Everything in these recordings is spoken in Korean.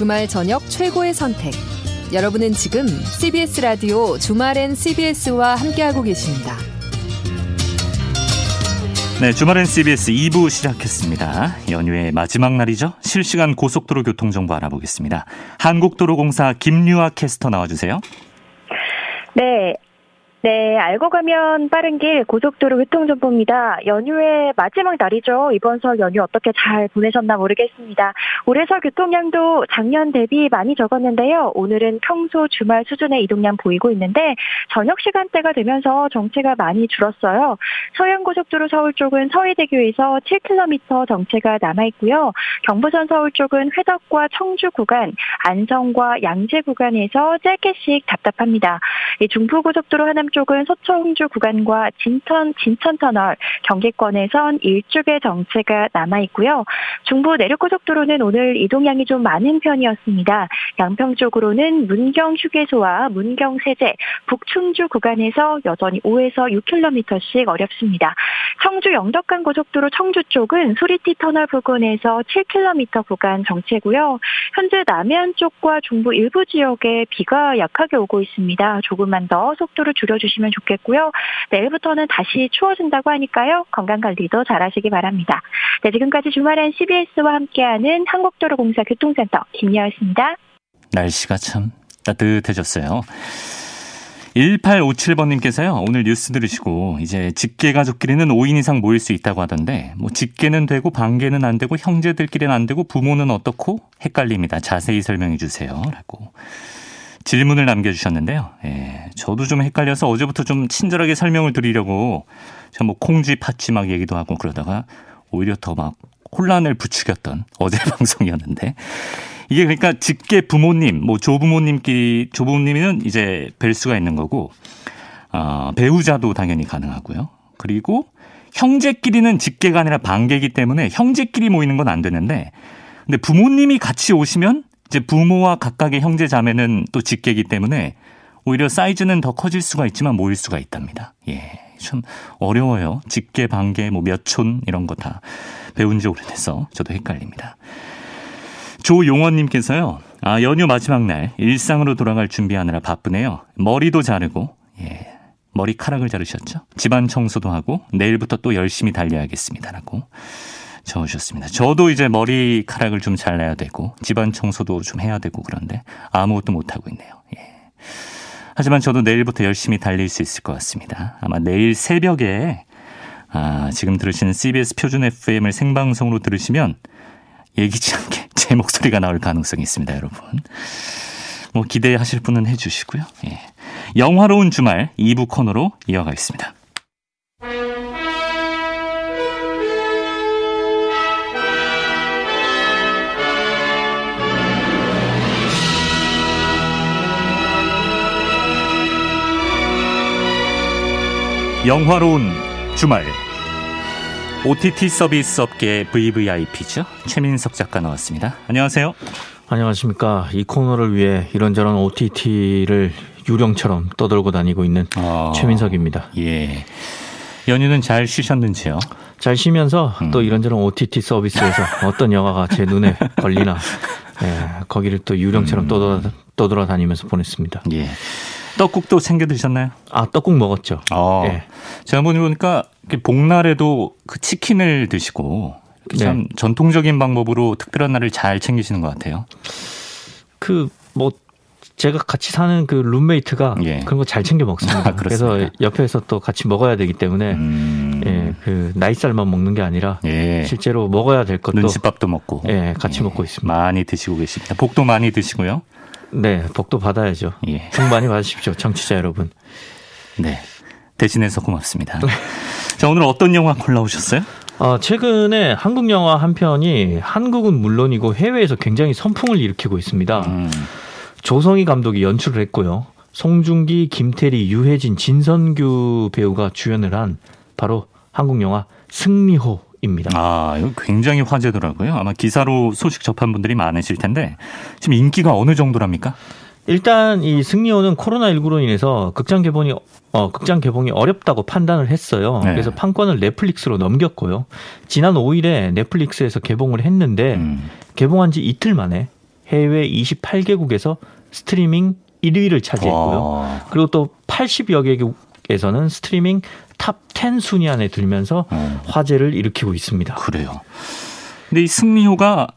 주말 저녁 최고의 선택. 여러분은 지금 CBS 라디오 주말엔 CBS와 함께하고 계십니다. 네, 주말엔 CBS 2부 시작했습니다. 연휴의 마지막 날이죠. 실시간 고속도로 교통 정보 알아보겠습니다. 한국도로공사 김유아 캐스터 나와주세요. 네, 네, 알고 가면 빠른 길 고속도로 교통정보입니다. 연휴의 마지막 날이죠. 이번 설 연휴 어떻게 잘 보내셨나 모르겠습니다. 올해 설 교통량도 작년 대비 많이 적었는데요. 오늘은 평소 주말 수준의 이동량 보이고 있는데 저녁 시간대가 되면서 정체가 많이 줄었어요. 서해안고속도로 서울 쪽은 서해대교에서 7km 정체가 남아있고요. 경부선 서울 쪽은 회덕과 청주 구간, 안성과 양재 구간에서 짧게씩 답답합니다. 중부고속도로 하남 쪽은 서초홍주 구간과 진천 진천터널 경계권에선 일주의 정체가 남아 있고요. 중부 내륙고속도로는 오늘 이동량이 좀 많은 편이었습니다. 양평 쪽으로는 문경 휴게소와 문경 세제, 북충주 구간에서 여전히 5에서 6km씩 어렵습니다. 청주 영덕간 고속도로 청주 쪽은 소리티 터널 부근에서 7km 구간 정체고요. 현재 남해안 쪽과 중부 일부 지역에 비가 약하게 오고 있습니다. 조금만 더 속도를 줄여 주시면 좋겠고요. 내일부터는 다시 추워진다고 하니까요. 건강관리도 잘 하시기 바랍니다. 네, 지금까지 주말엔 CBS와 함께하는 한국도로공사 교통센터 김여였습니다. 날씨가 참 따뜻해졌어요. 1857번님께서요, 오늘 뉴스 들으시고, 이제 직계 가족끼리는 5인 이상 모일 수 있다고 하던데, 뭐, 직계는 되고, 반계는 안 되고, 형제들끼리는 안 되고, 부모는 어떻고? 헷갈립니다. 자세히 설명해 주세요. 라고. 질문을 남겨주셨는데요. 예, 저도 좀 헷갈려서 어제부터 좀 친절하게 설명을 드리려고 뭐 콩쥐 팥쥐 막 얘기도 하고 그러다가 오히려 더 막 혼란을 부추겼던 어제 방송이었는데 이게 그러니까 직계 부모님, 뭐 조부모님끼리 조부모님은 이제 뵐 수가 있는 거고 어, 배우자도 당연히 가능하고요. 그리고 형제끼리는 직계가 아니라 반계이기 때문에 형제끼리 모이는 건 안 되는데 근데 부모님이 같이 오시면 이제 부모와 각각의 형제 자매는 또 직계이기 때문에 오히려 사이즈는 더 커질 수가 있지만 모일 수가 있답니다. 예. 좀 어려워요. 직계, 반계, 뭐 몇촌 이런 거 다 배운 지 오래돼서 저도 헷갈립니다. 조용원님께서요. 아, 연휴 마지막 날 일상으로 돌아갈 준비하느라 바쁘네요. 머리도 자르고, 예. 머리카락을 자르셨죠? 집안 청소도 하고, 내일부터 또 열심히 달려야겠습니다라고. 적으셨습니다. 저도 이제 머리카락을 좀 잘라야 되고 집안 청소도 좀 해야 되고 그런데 아무것도 못 하고 있네요. 예. 하지만 저도 내일부터 열심히 달릴 수 있을 것 같습니다. 아마 내일 새벽에 아, 지금 들으시는 CBS 표준 FM을 생방송으로 들으시면 예기치 않게 제 목소리가 나올 가능성이 있습니다, 여러분. 뭐 기대하실 분은 해주시고요. 예. 영화로운 주말 2부 코너로 이어가겠습니다. 영화로운 주말 OTT 서비스 업계 VVIP죠. 최민석 작가 나왔습니다. 안녕하세요. 안녕하십니까. 이 코너를 위해 이런저런 OTT를 유령처럼 떠돌고 다니고 있는 어, 최민석입니다. 예. 연휴는 잘 쉬셨는지요? 잘 쉬면서 음. 또 이런저런 OTT 서비스에서 어떤 영화가 제 눈에 걸리나 예, 거기를 또 유령처럼 음. 떠돌아, 떠돌아다니면서 보냈습니다. 예. 떡국도 챙겨 드셨나요? 아, 떡국 먹었죠. 어. 네. 제가 보니까 복날에도 그 치킨을 드시고 참 네. 전통적인 방법으로 특별한 날을 잘 챙기시는 것 같아요. 그 뭐 제가 같이 사는 그 룸메이트가 예. 그런 거 잘 챙겨 먹습니다. 아, 그래서 옆에서 또 같이 먹어야 되기 때문에 음... 예, 그 나이살만 먹는 게 아니라 예. 실제로 먹어야 될 것도 눈치밥도 먹고 예, 같이 예. 먹고 있습니다. 많이 드시고 계십니다. 복도 많이 드시고요. 네, 복도 받아야죠. 예. 복 많이 받으십시오, 청취자 여러분. 네. 대신해서 고맙습니다. 자, 오늘 어떤 영화 골라오셨어요? 어, 최근에 한국 영화 한 편이 한국은 물론이고 해외에서 굉장히 선풍을 일으키고 있습니다. 음. 조성희 감독이 연출을 했고요. 송중기, 김태리, 유해진, 진선규 배우가 주연을 한 바로 한국 영화 승리호 입니다. 아, 이거 굉장히 화제더라고요. 아마 기사로 소식 접한 분들이 많으실 텐데 지금 인기가 어느 정도랍니까? 일단 이 승리호는 코로나19로 인해서 극장 개봉이 어, 극장 개봉이 어렵다고 판단을 했어요. 네. 그래서 판권을 넷플릭스로 넘겼고요. 지난 5일에 넷플릭스에서 개봉을 했는데 음. 개봉한 지 이틀 만에 해외 28개국에서 스트리밍 1위를 차지했고요. 와. 그리고 또 80여 개국에서는 스트리밍 탑10 순위 안에 들면서 어, 화제를 일으키고 있습니다. 그래요. 근데 이 승리호가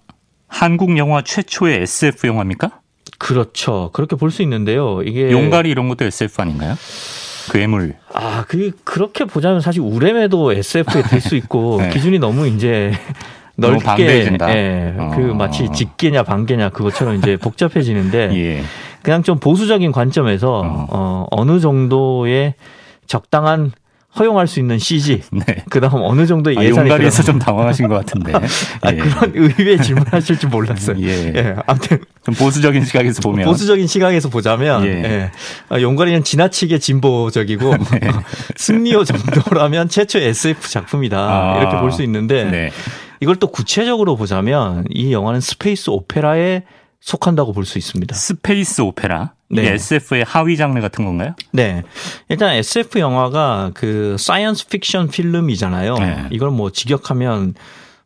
한국 영화 최초의 SF 영화입니까? 그렇죠. 그렇게 볼 수 있는데요. 이게 용가리 이런 것도 SF 아닌가요? 괴물. 아, 그 그렇게 보자면 사실 우렘에도 SF에 될수 있고 네. 기준이 너무 이제 넓게 방대해진다. 예, 어. 그 마치 직계냐 방계냐 그것처럼 이제 복잡해지는데 예. 그냥 좀 보수적인 관점에서 어. 어, 어느 정도의 적당한 허용할 수 있는 CG 네. 그다음 어느 정도의 아, 예산이 용가리에서 좀 당황하신 것 같은데. 아, 예. 그런 의외의 질문하실 줄 몰랐어요. 예. 예, 아무튼 좀 보수적인 시각에서 보면. 보수적인 시각에서 보자면 예. 예. 아, 용가리는 지나치게 진보적이고 네. 승리호 정도라면 최초 SF 작품이다 아. 이렇게 볼 수 있는데 네. 이걸 또 구체적으로 보자면 이 영화는 space opera에 속한다고 볼 수 있습니다. space opera. 네. SF의 하위 장르 같은 건가요? 네. 일단 SF 영화가 그 science fiction film이잖아요. 네. 이걸 뭐 직역하면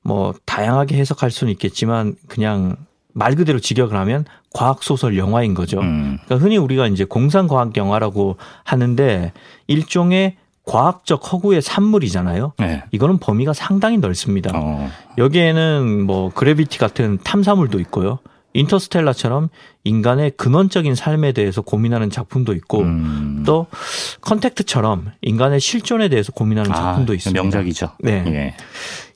뭐 다양하게 해석할 수는 있겠지만 그냥 말 그대로 직역을 하면 과학 소설 영화인 거죠. 음. 그러니까 흔히 우리가 이제 공상 과학 영화라고 하는데 일종의 과학적 허구의 산물이잖아요. 네. 이거는 범위가 상당히 넓습니다. 어. 여기에는 뭐 그래비티 같은 탐사물도 있고요. 인터스텔라처럼 인간의 근원적인 삶에 대해서 고민하는 작품도 있고 음. 또 컨택트처럼 인간의 실존에 대해서 고민하는 작품도 아, 있습니다. 명작이죠. 네. 예.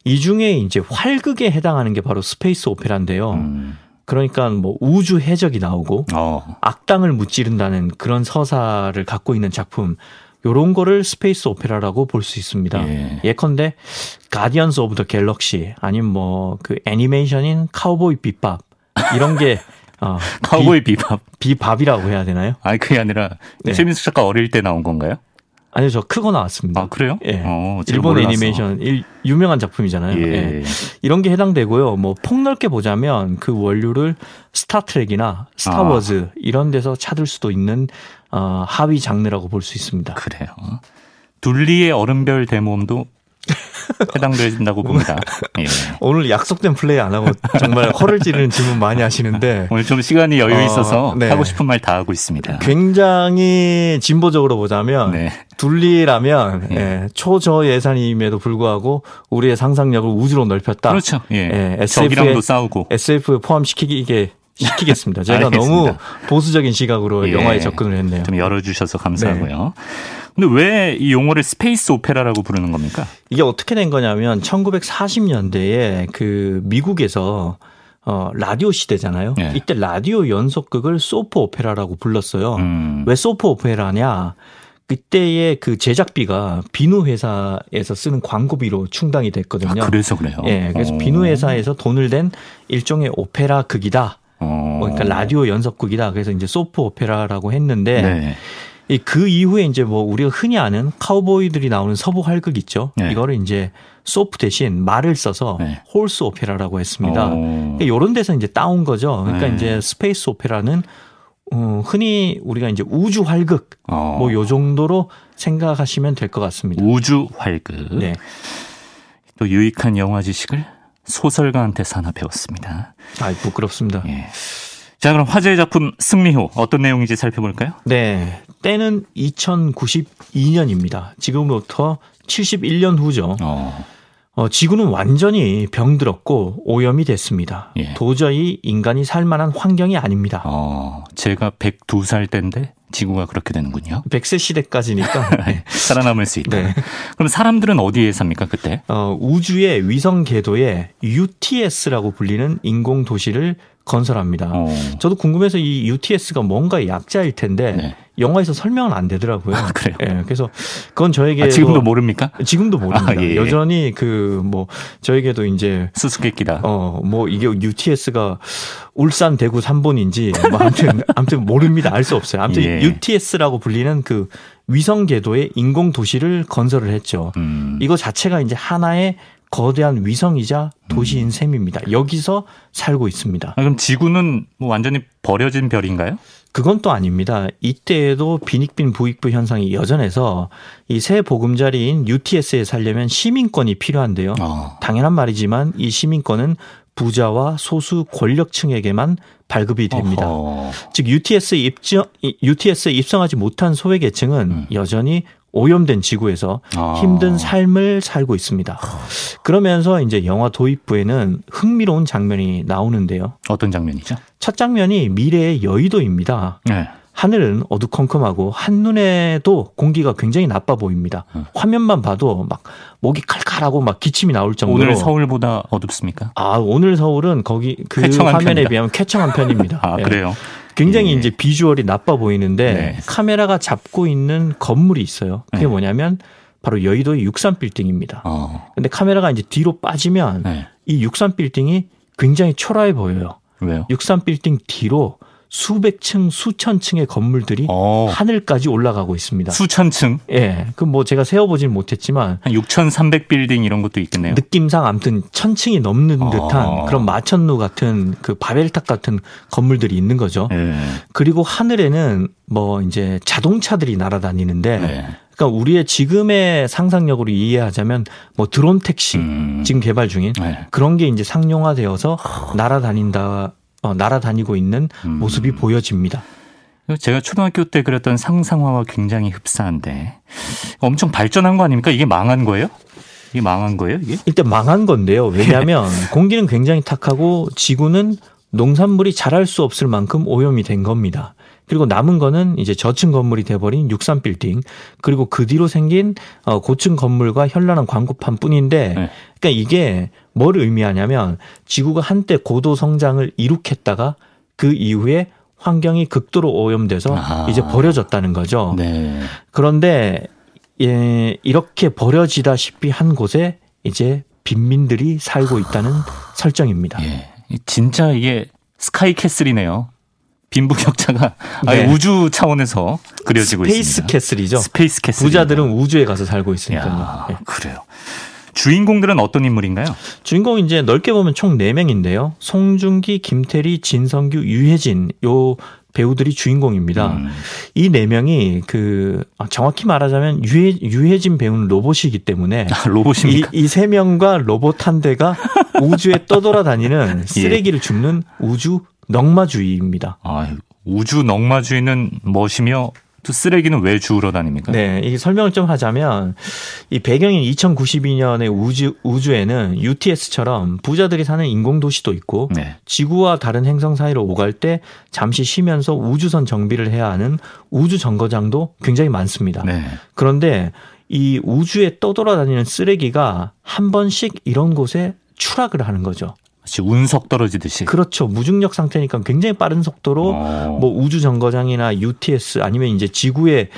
이 중에 이제 활극에 해당하는 게 바로 space opera인데요. 음. 그러니까 뭐 우주 해적이 나오고 어. 악당을 무찌른다는 그런 서사를 갖고 있는 작품 요런 거를 space opera라고 볼 수 있습니다. 예. 예컨대 가디언스 오브 더 갤럭시 아니면 뭐 그 애니메이션인 카우보이 비밥 이런 게 어, 카우보이 비밥. 비, 비밥이라고 해야 되나요? 아니 그게 아니라 네. 최민수 작가 어릴 때 나온 건가요? 아니요, 저 크고 나왔습니다. 아 그래요? 예. 어, 일본 몰라서. 애니메이션 일, 유명한 작품이잖아요. 예. 예. 이런 게 해당되고요. 뭐 폭넓게 보자면 그 원류를 스타트렉이나 스타워즈 이런 데서 찾을 수도 있는 어, 하위 장르라고 볼 수 있습니다. 그래요. 둘리의 얼음별 대모험도 해당된다고 봅니다. 예. 오늘 약속된 플레이 안 하고 정말 허를 찌르는 질문 많이 하시는데 오늘 좀 시간이 여유 어, 있어서 네. 하고 싶은 말 다 하고 있습니다. 굉장히 진보적으로 보자면 네. 둘리라면 예. 예, 초저 예산임에도 불구하고 우리의 상상력을 우주로 넓혔다. 그렇죠. 예. 예, SF의 적이랑도 싸우고. SF에 포함시키게 시키겠습니다. 제가. 너무 보수적인 시각으로 예. 영화에 접근을 했네요. 좀 열어주셔서 감사하고요. 네. 근데 왜 이 용어를 space opera라고 부르는 겁니까? 이게 어떻게 된 거냐면 1940년대에 그 미국에서 어 라디오 시대잖아요. 예. 이때 라디오 연속극을 soap opera라고 불렀어요. 음. 왜 soap opera냐? 그때의 그 제작비가 비누 회사에서 쓰는 광고비로 충당이 됐거든요. 아, 그래서 그래요. 예, 그래서 어. 비누 회사에서 돈을 댄 일종의 오페라 극이다. 어. 그러니까 라디오 연속극이다. 그래서 이제 soap opera라고 했는데 네. 이그 이후에 이제 뭐 우리가 흔히 아는 카우보이들이 나오는 서부 활극 있죠. 네. 이거를 이제 soap 대신 말을 써서 네. horse opera라고 했습니다. 어. 이런 데서 이제 따온 거죠. 그러니까 네. 이제 space opera는 어, 흔히 우리가 이제 우주 활극 어. 뭐요 정도로 생각하시면 될 것 같습니다. 우주 활극. 네. 또 유익한 영화 지식을 소설가한테서 하나 배웠습니다. 아, 부끄럽습니다. 예. 자, 그럼 화제의 작품 승리호 어떤 내용인지 살펴볼까요? 네. 때는 2092년입니다. 지금부터 71년 후죠. 어. 어, 지구는 완전히 병들었고 오염이 됐습니다. 예. 도저히 인간이 살 만한 환경이 아닙니다. 어, 제가 102살 때인데 지구가 그렇게 되는군요. 100세 시대까지니까 네. 살아남을 수 있다. 네. 그럼 사람들은 어디에 삽니까, 그때? 어, 우주의 위성 궤도에 UTS라고 불리는 인공 도시를 건설합니다. 어. 저도 궁금해서 이 UTS가 뭔가 약자일 텐데 네. 영화에서 설명은 안 되더라고요. 아, 그래요? 예, 그래서 그건 저에게 아, 지금도 모릅니까? 지금도 모릅니다. 아, 예, 예. 여전히 그 뭐 저에게도 이제 수수께끼다. 어 뭐 이게 UTS가 울산 대구 삼본인지 뭐 아무튼 아무튼 모릅니다. 알 수 없어요. 아무튼 예. UTS라고 불리는 그 위성 궤도에 인공 도시를 건설을 했죠. 음. 이거 자체가 이제 하나의 거대한 위성이자 도시인 셈입니다. 여기서 살고 있습니다. 아, 그럼 지구는 뭐 완전히 버려진 별인가요? 그건 또 아닙니다. 이때에도 빈익빈 부익부 현상이 여전해서 이 새 보금자리인 UTS에 살려면 시민권이 필요한데요. 어. 당연한 말이지만 이 시민권은 부자와 소수 권력층에게만 발급이 됩니다. 어허. 즉 UTS에 입정 UTS에 입성하지 못한 소외계층은 음. 여전히 오염된 지구에서 아. 힘든 삶을 살고 있습니다. 그러면서 이제 영화 도입부에는 흥미로운 장면이 나오는데요. 어떤 장면이죠? 첫 장면이 미래의 여의도입니다. 네. 하늘은 어두컴컴하고 한눈에도 공기가 굉장히 나빠 보입니다. 음. 화면만 봐도 막 목이 칼칼하고 막 기침이 나올 정도로 오늘 서울보다 어둡습니까? 아 오늘 서울은 거기 그 화면에 편이다. 비하면 쾌청한 편입니다. 아 네. 그래요? 굉장히 예. 이제 비주얼이 나빠 보이는데 네. 카메라가 잡고 있는 건물이 있어요. 그게 네. 뭐냐면 바로 여의도의 63 빌딩입니다. 어. 근데 카메라가 이제 뒤로 빠지면 네. 이63 빌딩이 굉장히 초라해 보여요. 왜요? 63 빌딩 뒤로 수백 층, 수천 층의 건물들이 어. 하늘까지 올라가고 있습니다. 수천 층? 예. 그 뭐 제가 세어보진 못했지만 한 6,300 빌딩 이런 것도 있겠네요. 느낌상 아무튼 천 층이 넘는 듯한 어. 그런 마천루 같은 그 바벨탑 같은 건물들이 있는 거죠. 예. 그리고 하늘에는 뭐 이제 자동차들이 날아다니는데 예. 그러니까 우리의 지금의 상상력으로 이해하자면 뭐 드론 택시 음. 지금 개발 중인 네. 그런 게 이제 상용화되어서 날아다닌다 어, 날아다니고 있는 음. 모습이 보여집니다. 제가 초등학교 때 그렸던 상상화와 굉장히 흡사한데 엄청 발전한 거 아닙니까? 이게 망한 거예요? 이게 망한 거예요? 이게? 일단 망한 건데요. 왜냐하면 공기는 굉장히 탁하고 지구는 농산물이 자랄 수 없을 만큼 오염이 된 겁니다. 그리고 남은 거는 이제 저층 건물이 돼버린 63 빌딩 그리고 그 뒤로 생긴 어, 고층 건물과 현란한 광고판 뿐인데 네. 그러니까 이게 뭘 의미하냐면 지구가 한때 고도 성장을 이룩했다가 그 이후에 환경이 극도로 오염돼서 아. 이제 버려졌다는 거죠. 네. 그런데 예, 이렇게 버려지다시피 한 곳에 이제 빈민들이 살고 있다는 설정입니다. 예. 진짜 이게 스카이 캐슬이네요. 빈부격차가 네. 우주 차원에서 그려지고 Space 있습니다. Castle이죠. Space Castle. 부자들은 우주에 가서 살고 있으니까요. 네. 그래요. 주인공들은 어떤 인물인가요? 주인공 이제 넓게 보면 총 4명인데요. 송중기, 김태리, 진선규, 유해진 요 배우들이 주인공입니다. 음. 이네 명이 그 아, 정확히 말하자면 유해, 유해진 배우는 로봇이기 때문에 아, 로봇입니까? 이세 명과 로봇 한 대가 우주에 떠돌아다니는 예. 쓰레기를 예. 줍는 우주 넉마주의입니다. 아, 우주 넉마주의는 멋이며 또 쓰레기는 왜 주우러 다닙니까? 네, 이 설명을 좀 하자면 이 배경인 2092년의 우주 우주에는 UTS처럼 부자들이 사는 인공 도시도 있고 네. 지구와 다른 행성 사이로 오갈 때 잠시 쉬면서 우주선 정비를 해야 하는 우주 정거장도 굉장히 많습니다. 네. 그런데 이 우주에 떠돌아다니는 쓰레기가 한 번씩 이런 곳에 추락을 하는 거죠. 운석 떨어지듯이. 그렇죠. 무중력 상태니까 굉장히 빠른 속도로 어. 뭐 우주 정거장이나 UTS 아니면 이제 지구에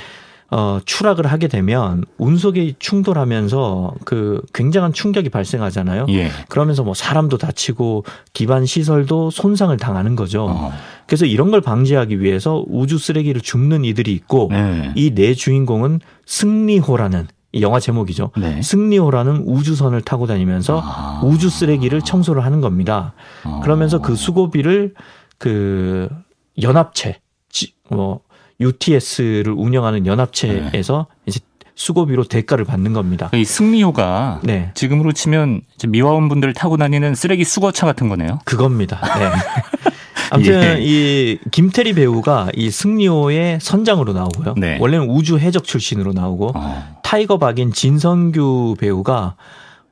어, 추락을 하게 되면 운석이 충돌하면서 그 굉장한 충격이 발생하잖아요. 예. 그러면서 뭐 사람도 다치고 기반 시설도 손상을 당하는 거죠. 어. 그래서 이런 걸 방지하기 위해서 우주 쓰레기를 줍는 이들이 있고 네. 이네 주인공은 승리호라는 영화 제목이죠. 네. 승리호라는 우주선을 타고 다니면서 아. 우주 쓰레기를 청소를 하는 겁니다. 아. 그러면서 그 수고비를 그 연합체, 뭐 UTS를 운영하는 연합체에서 네. 이제 수고비로 대가를 받는 겁니다. 이 승리호가 네. 지금으로 치면 미화원 분들 타고 다니는 쓰레기 수거차 같은 거네요. 그겁니다. 네. 아무튼 예. 이 김태리 배우가 이 승리호의 선장으로 나오고요. 네. 원래는 우주 해적 출신으로 나오고 어. 타이거 박인 진선규 배우가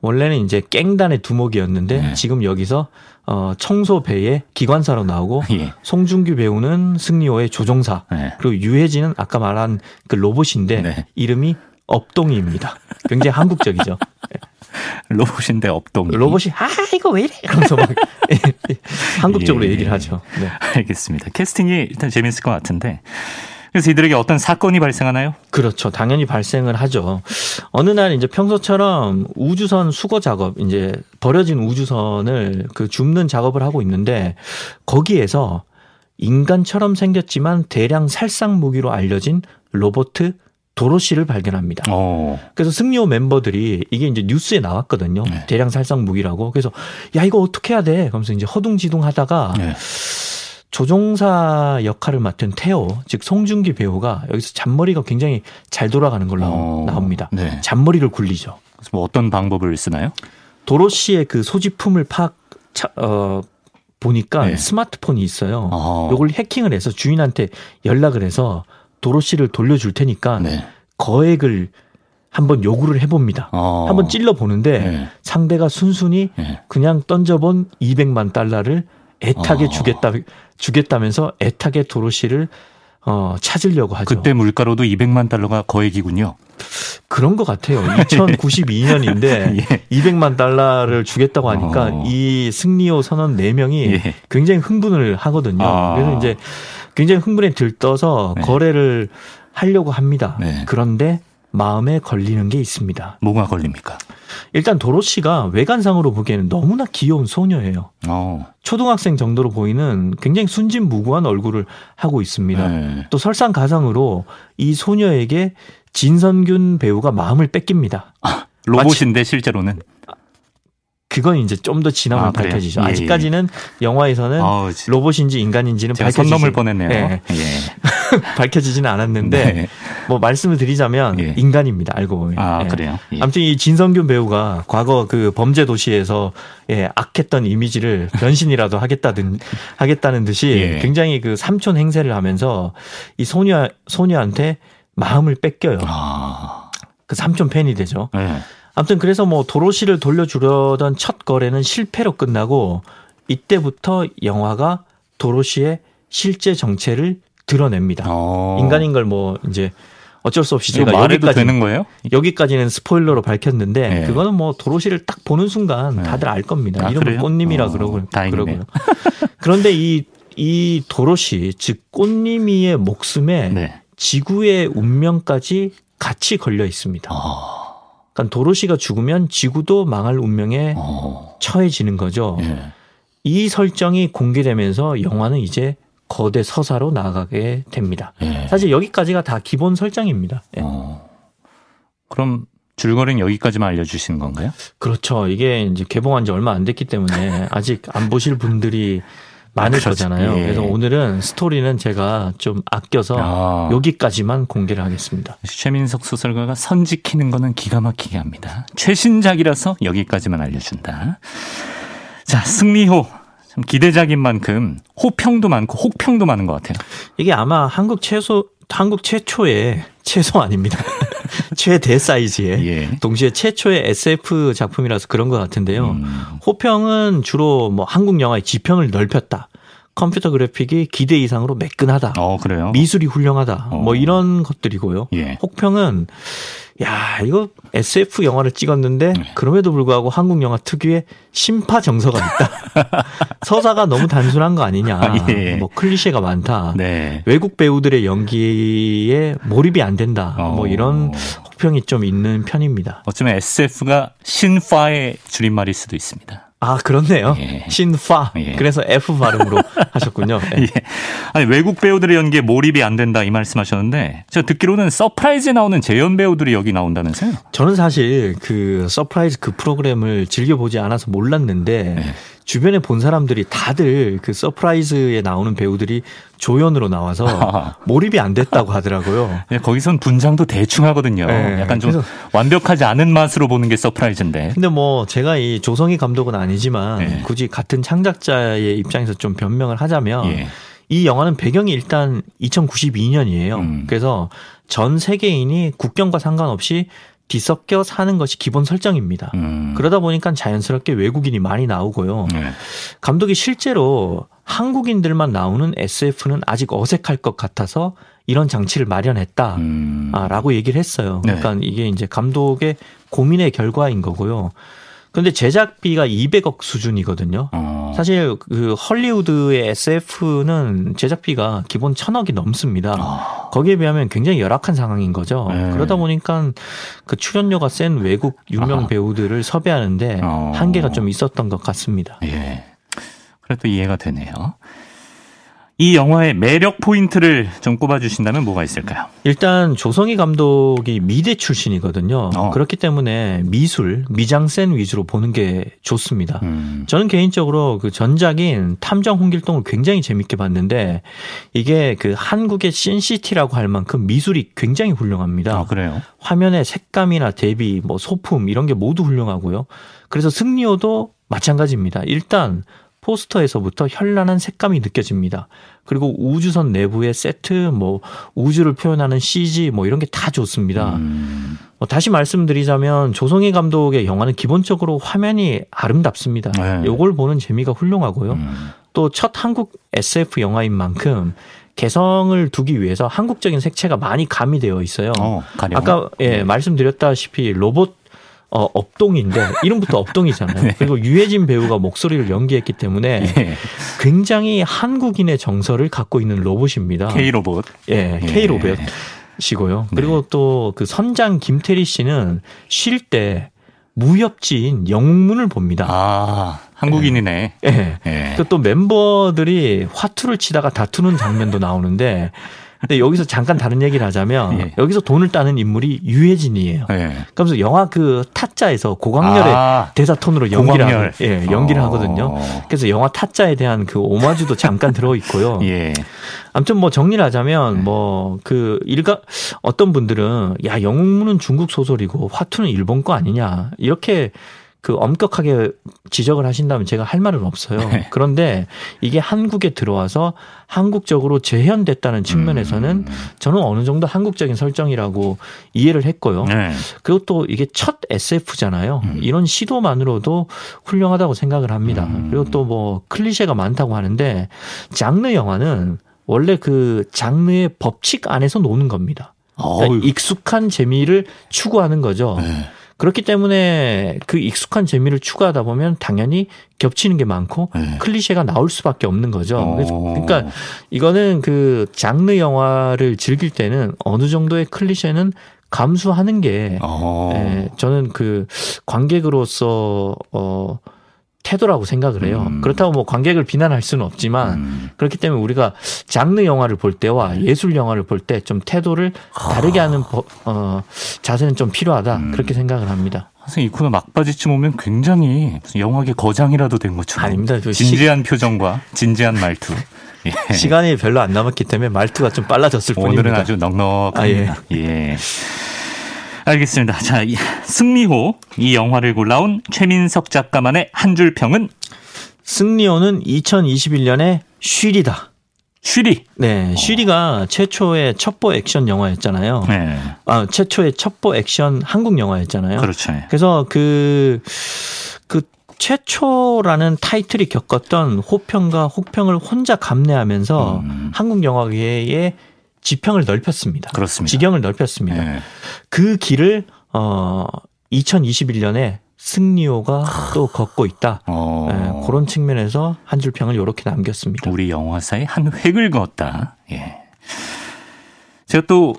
원래는 이제 깽단의 두목이었는데 네. 지금 여기서 어 청소배의 기관사로 나오고 예. 송중규 배우는 승리호의 조종사 네. 그리고 유해진은 아까 말한 그 로봇인데 네. 이름이 업동이입니다. 굉장히 한국적이죠. 로봇인데 업동. 로봇이 아 이거 왜 이래? 그러면서 막 한국적으로 예. 얘기를 하죠. 네. 알겠습니다. 캐스팅이 일단 재밌을 것 같은데. 그래서 이들에게 어떤 사건이 발생하나요? 그렇죠. 당연히 발생을 하죠. 어느 날 이제 평소처럼 우주선 수거 작업, 이제 버려진 우주선을 그 줍는 작업을 하고 있는데 거기에서 인간처럼 생겼지만 대량 살상 무기로 알려진 로봇 도로시를 발견합니다. 어. 그래서 승리호 멤버들이 이게 이제 뉴스에 나왔거든요. 네. 대량 살상 무기라고. 그래서 야 이거 어떻게 해야 돼? 그러면서 이제 허둥지둥 하다가 네. 조종사 역할을 맡은 태호, 즉 송중기 배우가 여기서 잔머리가 굉장히 잘 돌아가는 걸로 어. 나옵니다. 네. 잔머리를 굴리죠. 뭐 어떤 방법을 쓰나요? 도로시의 그 소지품을 파악 차, 어, 보니까 네. 스마트폰이 있어요. 어. 요걸 해킹을 해서 주인한테 연락을 해서 도로시를 돌려줄 테니까 네. 거액을 한번 요구를 해봅니다. 어. 한번 찔러 보는데 네. 상대가 순순히 네. 그냥 던져본 200만 달러를 애타게 어. 주겠다 주겠다면서 애타게 도로시를 어, 찾으려고 하죠. 그때 물가로도 200만 달러가 거액이군요. 그런 것 같아요. 2092년인데 예. 200만 달러를 주겠다고 하니까 어. 이 승리호 선원 4명이 예. 굉장히 흥분을 하거든요. 아. 그래서 이제 굉장히 흥분에 들떠서 네. 거래를 하려고 합니다. 네. 그런데 마음에 걸리는 게 있습니다. 뭐가 걸립니까? 일단 도로시가 외관상으로 보기에는 너무나 귀여운 소녀예요. 어. 초등학생 정도로 보이는 굉장히 순진무구한 얼굴을 하고 있습니다. 네. 또 설상가상으로 이 소녀에게 진선균 배우가 마음을 뺏깁니다. 아, 로봇인데 마치, 실제로는 그건 이제 좀 더 지나면 아, 밝혀지죠. 예, 아직까지는 예. 영화에서는 어, 로봇인지 인간인지는 밝혀지지 넘을 뻔했네요. 예. 예. 밝혀지지는 않았는데 네. 뭐 말씀을 드리자면 예. 인간입니다. 알고 보면. 아 예. 그래요. 아무튼 이 진성균 배우가 과거 그 범죄 도시에서 예, 악했던 이미지를 변신이라도 하겠다든 하겠다는 듯이 굉장히 그 삼촌 행세를 하면서 이 소녀 소녀한테 마음을 뺏겨요. 아. 그 삼촌 팬이 되죠. 네. 아무튼 그래서 뭐 도로시를 돌려주려던 첫 거래는 실패로 끝나고 이때부터 영화가 도로시의 실제 정체를 드러냅니다. 어. 인간인 걸 뭐 이제 어쩔 수 없이 제가 여기까지 되는 거예요? 여기까지는 스포일러로 밝혔는데 네. 그거는 뭐 도로시를 딱 보는 순간 네. 다들 알 겁니다. 아, 이름은 꽃님이라 어, 그러고 그러고요. 그런데 이이 도로시 즉 꽃님이의 목숨에 네. 지구의 운명까지 같이 걸려 있습니다. 어. 그러니까 도로시가 죽으면 지구도 망할 운명에 어. 처해지는 거죠. 예. 이 설정이 공개되면서 영화는 이제 거대 서사로 나아가게 됩니다. 예. 사실 여기까지가 다 기본 설정입니다. 예. 어. 그럼 줄거리는 여기까지만 알려주시는 건가요? 그렇죠. 이게 이제 개봉한 지 얼마 안 됐기 때문에 아직 안 보실 분들이 많을 그렇죠. 거잖아요. 예. 그래서 오늘은 스토리는 제가 좀 아껴서 아. 여기까지만 공개를 하겠습니다. 최민석 소설가가 선 지키는 거는 기가 막히게 합니다. 최신작이라서 여기까지만 알려준다. 자, 승리호. 좀 기대작인 만큼 호평도 많고 혹평도 많은 것 같아요. 이게 아마 한국 최소 한국 최초의 최소 아닙니다. 최대 사이즈의 예. 동시에 최초의 SF 작품이라서 그런 것 같은데요. 음. 호평은 주로 뭐 한국 영화의 지평을 넓혔다. 컴퓨터 그래픽이 기대 이상으로 매끈하다. 어, 그래요? 미술이 훌륭하다. 어. 뭐 이런 것들이고요. 예. 혹평은 야, 이거 SF 영화를 찍었는데 네. 그럼에도 불구하고 한국 영화 특유의 심파 정서가 있다. 서사가 너무 단순한 거 아니냐. 아, 예. 뭐 클리셰가 많다. 네. 외국 배우들의 연기에 몰입이 안 된다. 어. 뭐 이런 혹평이 좀 있는 편입니다. 어쩌면 SF가 신파의 줄임말일 수도 있습니다. 아, 그렇네요. 예. 신파. 예. 그래서 F 발음으로 하셨군요. 예. 예. 아니, 외국 배우들의 연기에 몰입이 안 된다 이 말씀 하셨는데 제가 듣기로는 서프라이즈에 나오는 재연 배우들이 여기 나온다면서요? 저는 사실 그 서프라이즈 그 프로그램을 즐겨보지 않아서 몰랐는데 예. 주변에 본 사람들이 다들 그 서프라이즈에 나오는 배우들이 조연으로 나와서 몰입이 안 됐다고 하더라고요. 네, 거기선 분장도 대충 하거든요. 네, 약간 좀 완벽하지 않은 맛으로 보는 게 서프라이즈인데. 근데 뭐 제가 이 조성희 감독은 아니지만 네. 굳이 같은 창작자의 입장에서 좀 변명을 하자면 예. 이 영화는 배경이 일단 2092년이에요. 음. 그래서 전 세계인이 국경과 상관없이 뒤섞여 사는 것이 기본 설정입니다. 음. 그러다 보니까 자연스럽게 외국인이 많이 나오고요. 네. 감독이 실제로 한국인들만 나오는 SF는 아직 어색할 것 같아서 이런 장치를 마련했다라고 음. 얘기를 했어요. 네. 그러니까 네. 이게 이제 감독의 고민의 결과인 거고요. 근데 제작비가 200억 수준이거든요. 어. 사실 그 헐리우드의 SF는 제작비가 기본 1000억이 넘습니다. 어. 거기에 비하면 굉장히 열악한 상황인 거죠. 네. 그러다 보니까 그 출연료가 센 외국 유명 아하. 배우들을 섭외하는데 어. 한계가 좀 있었던 것 같습니다. 예. 그래도 이해가 되네요. 이 영화의 매력 포인트를 좀 꼽아주신다면 뭐가 있을까요? 일단 조성희 감독이 미대 출신이거든요. 어. 그렇기 때문에 미술, 미장센 위주로 보는 게 좋습니다. 음. 저는 개인적으로 그 전작인 탐정 홍길동을 굉장히 재밌게 봤는데 이게 그 한국의 신시티라고 할 만큼 미술이 굉장히 훌륭합니다. 아, 그래요? 화면의 색감이나 대비, 뭐 소품 이런 게 모두 훌륭하고요. 그래서 승리호도 마찬가지입니다. 일단 포스터에서부터 현란한 색감이 느껴집니다. 그리고 우주선 내부의 세트, 뭐 우주를 표현하는 CG 뭐 이런 게 다 좋습니다. 음. 뭐 다시 말씀드리자면 조성희 감독의 영화는 기본적으로 화면이 아름답습니다. 네. 요걸 보는 재미가 훌륭하고요. 음. 또첫 한국 SF 영화인 만큼 개성을 두기 위해서 한국적인 색채가 많이 가미되어 있어요. 어, 아까 예, 네. 말씀드렸다시피 로봇 어, 업동인데 이름부터 업동이잖아요. 네. 그리고 유해진 배우가 목소리를 연기했기 때문에 네. 굉장히 한국인의 정서를 갖고 있는 로봇입니다. K 로봇. 예, K 로봇이고요. 네. 그리고 또그 선장 김태리 씨는 쉴 때 무협지인 영문을 봅니다. 아, 한국인이네. 예. 네. 네. 또 멤버들이 화투를 치다가 다투는 장면도 나오는데 근데 여기서 잠깐 다른 얘기를 하자면 예. 여기서 돈을 따는 인물이 유해진이에요. 예. 그러면서 영화 그 타짜에서 고광렬의 아, 대 톤으로 연기를 하고, 예, 연기를 어. 하거든요. 그래서 영화 타짜에 대한 그 오마주도 잠깐 들어 있고요. 예. 아무튼 뭐 정리를 하자면 네. 뭐그 일가 어떤 분들은 야 영웅문은 중국 소설이고 화투는 일본 거 아니냐 이렇게 그 엄격하게 지적을 하신다면 제가 할 말은 없어요. 네. 그런데 이게 한국에 들어와서 한국적으로 재현됐다는 측면에서는 음. 저는 어느 정도 한국적인 설정이라고 이해를 했고요. 네. 그리고 또 이게 첫 SF잖아요. 음. 이런 시도만으로도 훌륭하다고 생각을 합니다. 음. 그리고 또 뭐 클리셰가 많다고 하는데 장르 영화는 원래 그 장르의 법칙 안에서 노는 겁니다. 그러니까 익숙한 재미를 추구하는 거죠. 네. 그렇기 때문에 그 익숙한 재미를 추구하다 보면 당연히 겹치는 게 많고 네. 클리셰가 나올 수밖에 없는 거죠. 어. 그러니까 이거는 그 장르 영화를 즐길 때는 어느 정도의 클리셰는 감수하는 게 어. 예, 저는 그 관객으로서 어 태도라고 생각을 해요. 음. 그렇다고 뭐 관객을 비난할 수는 없지만 음. 그렇기 때문에 우리가 장르 영화를 볼 때와 네. 예술 영화를 볼 때 좀 태도를 다르게 하는 어, 자세는 좀 필요하다 음. 그렇게 생각을 합니다. 선생님 이 코너 막바지쯤 오면 굉장히 영화계 거장이라도 된 것처럼 아닙니다. 진지한 시... 표정과 진지한 말투. 예. 시간이 별로 안 남았기 때문에 말투가 좀 빨라졌을 오늘은 뿐입니다. 오늘은 아주 넉넉합니다. 아, 예. 예. 알겠습니다. 자, 승리호 이 영화를 골라온 최민석 작가만의 한 줄 평은 승리호는 2021년의 쉬리다. 쉬리. 네, 쉬리가 최초의 첩보 액션 영화였잖아요. 네. 아, 최초의 첩보 액션 한국 영화였잖아요. 그렇죠. 그래서 그, 그 최초라는 타이틀이 겪었던 호평과 혹평을 혼자 감내하면서 음. 한국 영화계에 지평을 넓혔습니다. 그렇습니다. 지경을 넓혔습니다. 네. 그 길을 어 2021년에 승리호가 또 걷고 있다. 어. 네, 그런 측면에서 한 줄 평을 이렇게 남겼습니다. 우리 영화사에 한 획을 그었다. 예. 제가 또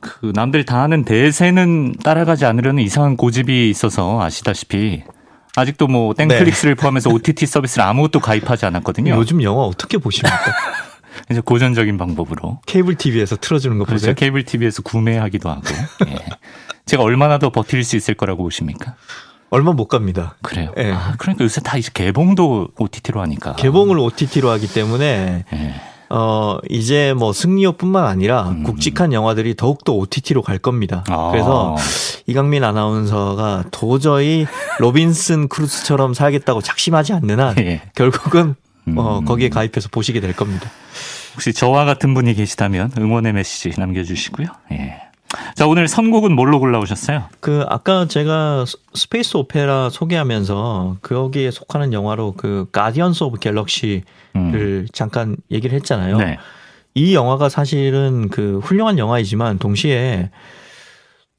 그 남들 다 하는 대세는 따라가지 않으려는 이상한 고집이 있어서 아시다시피 아직도 뭐 땡클릭스를 네. 포함해서 OTT 서비스를 아무것도 가입하지 않았거든요. 요즘 영화 어떻게 보십니까? 이제 고전적인 방법으로 케이블 TV에서 틀어주는 거 그렇죠. 보세요. 케이블 TV에서 구매하기도 하고. 예. 제가 얼마나 더 버틸 수 있을 거라고 보십니까? 얼마 못 갑니다. 그래요. 예. 아, 그러니까 요새 다 이제 개봉도 OTT로 하니까. 개봉을 OTT로 하기 때문에 예. 어 이제 뭐 승리호뿐만 아니라 음. 굵직한 영화들이 더욱더 OTT로 갈 겁니다. 아. 그래서 이강민 아나운서가 도저히 로빈슨 크루소처럼 살겠다고 작심하지 않는 한 예. 결국은 어, 음. 거기에 가입해서 보시게 될 겁니다. 혹시 저와 같은 분이 계시다면 응원의 메시지 남겨주시고요. 예. 자 오늘 선곡은 뭘로 골라오셨어요? 그 아까 제가 space opera 소개하면서 거기에 속하는 영화로 그 Guardians of Galaxy를 음. 잠깐 얘기를 했잖아요. 네. 이 영화가 사실은 그 훌륭한 영화이지만 동시에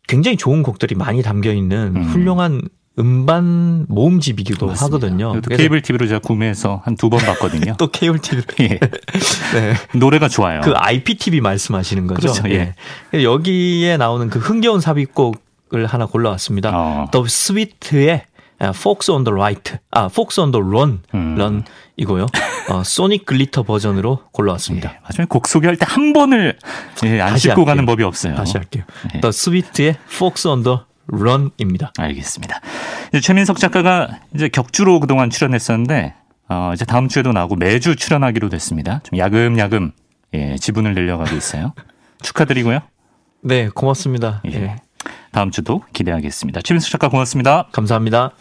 굉장히 좋은 곡들이 많이 담겨 있는 음. 훌륭한 음반 모음집이기도 맞습니다. 하거든요. 케이블 TV로 제가 구매해서 한 두 번 봤거든요. 또 케이블 TV로. 예. 네. 노래가 좋아요. 그 IPTV 말씀하시는 거죠. 그렇죠. 예. 예. 여기에 나오는 그 흥겨운 삽입곡을 하나 골라왔습니다. 어. The Sweet의 Fox on the Right, 아 Fox on the Run, 음. Run 이고요. 어, Sonic Glitter 버전으로 골라왔습니다. 예, 마지막에 곡 소개할 때 한 번을 예, 안 짚고 가는 법이 없어요. 다시 할게요. 예. The Sweet의 Fox on the 런입니다. 알겠습니다. 최민석 작가가 이제 격주로 그동안 출연했었는데 어, 이제 다음 주에도 나오고 매주 출연하기로 됐습니다. 좀 야금야금 예, 지분을 늘려가고 있어요. 축하드리고요. 네, 고맙습니다. 예. 예. 다음 주도 기대하겠습니다. 최민석 작가 고맙습니다. 감사합니다.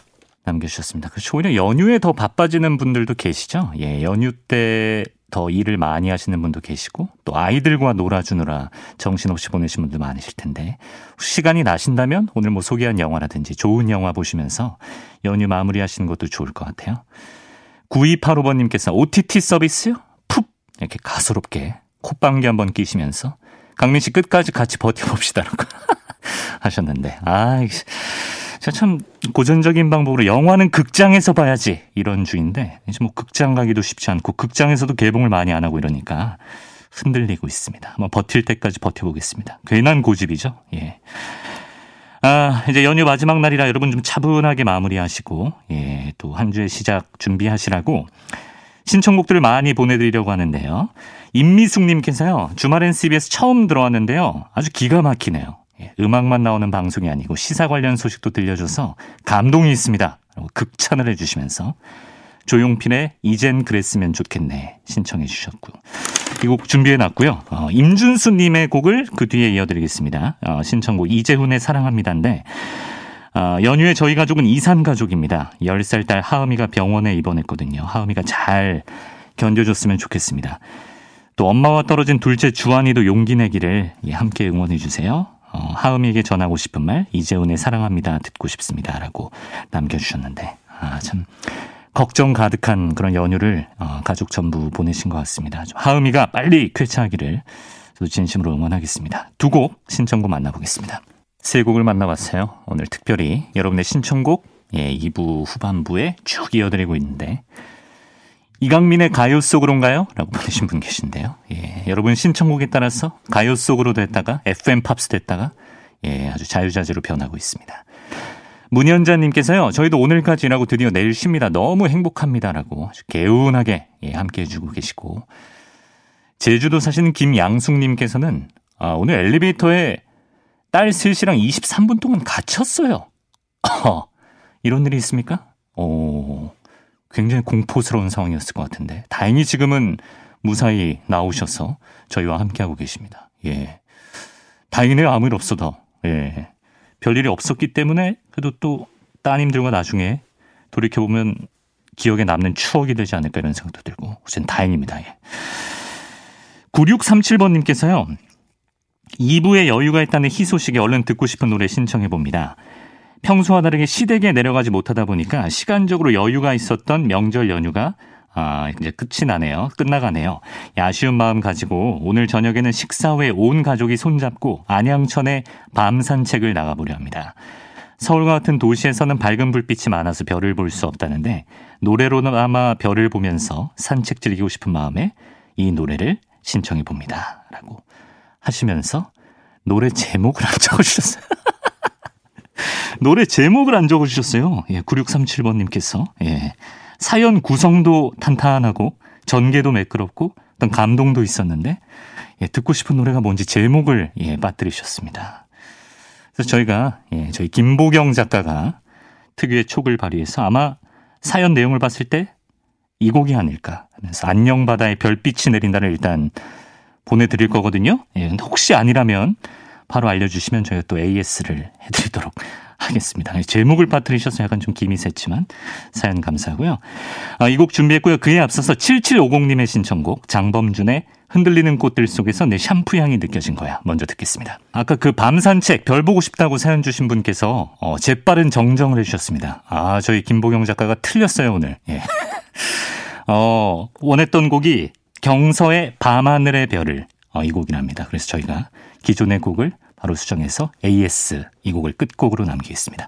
남겨주셨습니다. 그렇죠. 오히려 연휴에 더 바빠지는 분들도 계시죠. 예, 연휴 때 더 일을 많이 하시는 분도 계시고 또 아이들과 놀아주느라 정신없이 보내신 분도 많으실 텐데 시간이 나신다면 오늘 뭐 소개한 영화라든지 좋은 영화 보시면서 연휴 마무리하시는 것도 좋을 것 같아요. 9285번님께서 OTT 서비스요? 푹 이렇게 가소롭게 콧방귀 한번 끼시면서 강민 씨 끝까지 같이 버텨봅시다라고 하셨는데 아 참 고전적인 방법으로 영화는 극장에서 봐야지 이런 주인데 이제 뭐 극장 가기도 쉽지 않고 극장에서도 개봉을 많이 안 하고 이러니까 흔들리고 있습니다. 한번 버틸 때까지 버텨보겠습니다. 괜한 고집이죠. 예. 아, 이제 연휴 마지막 날이라 여러분 좀 차분하게 마무리하시고, 예, 또 한 주의 시작 준비하시라고 신청곡들을 많이 보내드리려고 하는데요. 임미숙님께서요, 주말엔 CBS 처음 들어왔는데요. 아주 기가 막히네요. 예, 음악만 나오는 방송이 아니고 시사 관련 소식도 들려줘서 감동이 있습니다. 극찬을 해주시면서 조용필의 이젠 그랬으면 좋겠네 신청해 주셨고요. 이곡 준비해 놨고요. 어, 임준수님의 곡을 그 뒤에 이어드리겠습니다. 어, 신청곡 이재훈의 사랑합니다인데 어, 연휴에 저희 가족은 이산 가족입니다. 10살 딸 하은이가 병원에 입원했거든요. 하은이가 잘 견뎌줬으면 좋겠습니다. 또 엄마와 떨어진 둘째 주한이도 용기 내기를 예, 함께 응원해 주세요. 어, 하음이에게 전하고 싶은 말 이재훈의 사랑합니다 듣고 싶습니다라고 남겨주셨는데 아 참 걱정 가득한 그런 연휴를 어, 가족 전부 보내신 것 같습니다. 하음이가 빨리 쾌차하기를 진심으로 응원하겠습니다. 두 곡 신청곡 만나보겠습니다. 세 곡을 만나봤어요. 오늘 특별히 여러분의 신청곡 예, 2부 후반부에 쭉 이어드리고 있는데 이강민의 가요 속으로인가요? 라고 보내신 분 계신데요. 예, 여러분 신청곡에 따라서 가요 속으로 됐다가 FM 팝스 됐다가 예, 아주 자유자재로 변하고 있습니다. 문현자님께서요, 저희도 오늘까지 일하고 드디어 내일 쉽니다. 너무 행복합니다라고 아주 개운하게 예, 함께 해주고 계시고 제주도 사시는 김양숙님께서는 아, 오늘 엘리베이터에 딸 셋이랑 23분 동안 갇혔어요. 이런 일이 있습니까? 오. 굉장히 공포스러운 상황이었을 것 같은데 다행히 지금은 무사히 나오셔서 저희와 함께하고 계십니다. 예. 다행이네요. 아무 일 없어도. 예. 별일이 없었기 때문에 그래도 또 따님들과 나중에 돌이켜보면 기억에 남는 추억이 되지 않을까 이런 생각도 들고 우선 다행입니다. 예. 9637번님께서요. 2부에 여유가 있다는 희 소식에 얼른 듣고 싶은 노래 신청해 봅니다. 평소와 다르게 시댁에 내려가지 못하다 보니까 시간적으로 여유가 있었던 명절 연휴가 아, 이제 끝이 나네요. 끝나가네요. 아쉬운 마음 가지고 오늘 저녁에는 식사 후에 온 가족이 손잡고 안양천에 밤 산책을 나가보려 합니다. 서울과 같은 도시에서는 밝은 불빛이 많아서 별을 볼 수 없다는데 노래로나마 별을 보면서 산책 즐기고 싶은 마음에 이 노래를 신청해 봅니다. 라고 하시면서 노래 제목을 안 적어주셨어요. 노래 제목을 안 적어주셨어요. 예, 9637번님께서. 예. 사연 구성도 탄탄하고 전개도 매끄럽고 어떤 감동도 있었는데 예, 듣고 싶은 노래가 뭔지 제목을 예, 빠뜨리셨습니다. 그래서 저희가 예, 저희 김보경 작가가 특유의 촉을 발휘해서 아마 사연 내용을 봤을 때 이 곡이 아닐까 하면서 안녕 바다에 별빛이 내린다를 일단 보내드릴 거거든요. 예, 혹시 아니라면 바로 알려주시면 저희가 또 AS를 해드리도록 하겠습니다. 제목을 빠뜨리셔서 약간 좀 김이 샜지만 사연 감사하고요. 아, 이곡 준비했고요. 그에 앞서서 7750님의 신청곡 장범준의 흔들리는 꽃들 속에서 내 샴푸 향이 느껴진 거야. 먼저 듣겠습니다. 아까 그 밤 산책 별 보고 싶다고 사연 주신 분께서 어, 재빠른 정정을 해주셨습니다. 아 저희 김보경 작가가 틀렸어요 오늘. 예. 어, 원했던 곡이 경서의 밤하늘의 별을 어, 이 곡이랍니다. 그래서 저희가 기존의 곡을 바로 수정해서 AS 이 곡을 끝곡으로 남기겠습니다.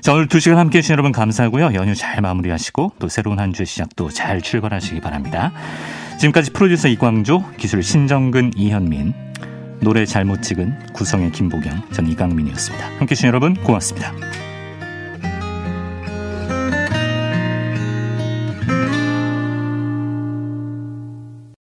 자, 오늘 두 시간 함께 해주신 여러분 감사하고요. 연휴 잘 마무리하시고 또 새로운 한 주의 시작도 잘 출발하시기 바랍니다. 지금까지 프로듀서 이광조, 기술 신정근 이현민, 노래 잘못 찍은 구성의 김보경, 전 이강민이었습니다. 함께 해주신 여러분 고맙습니다.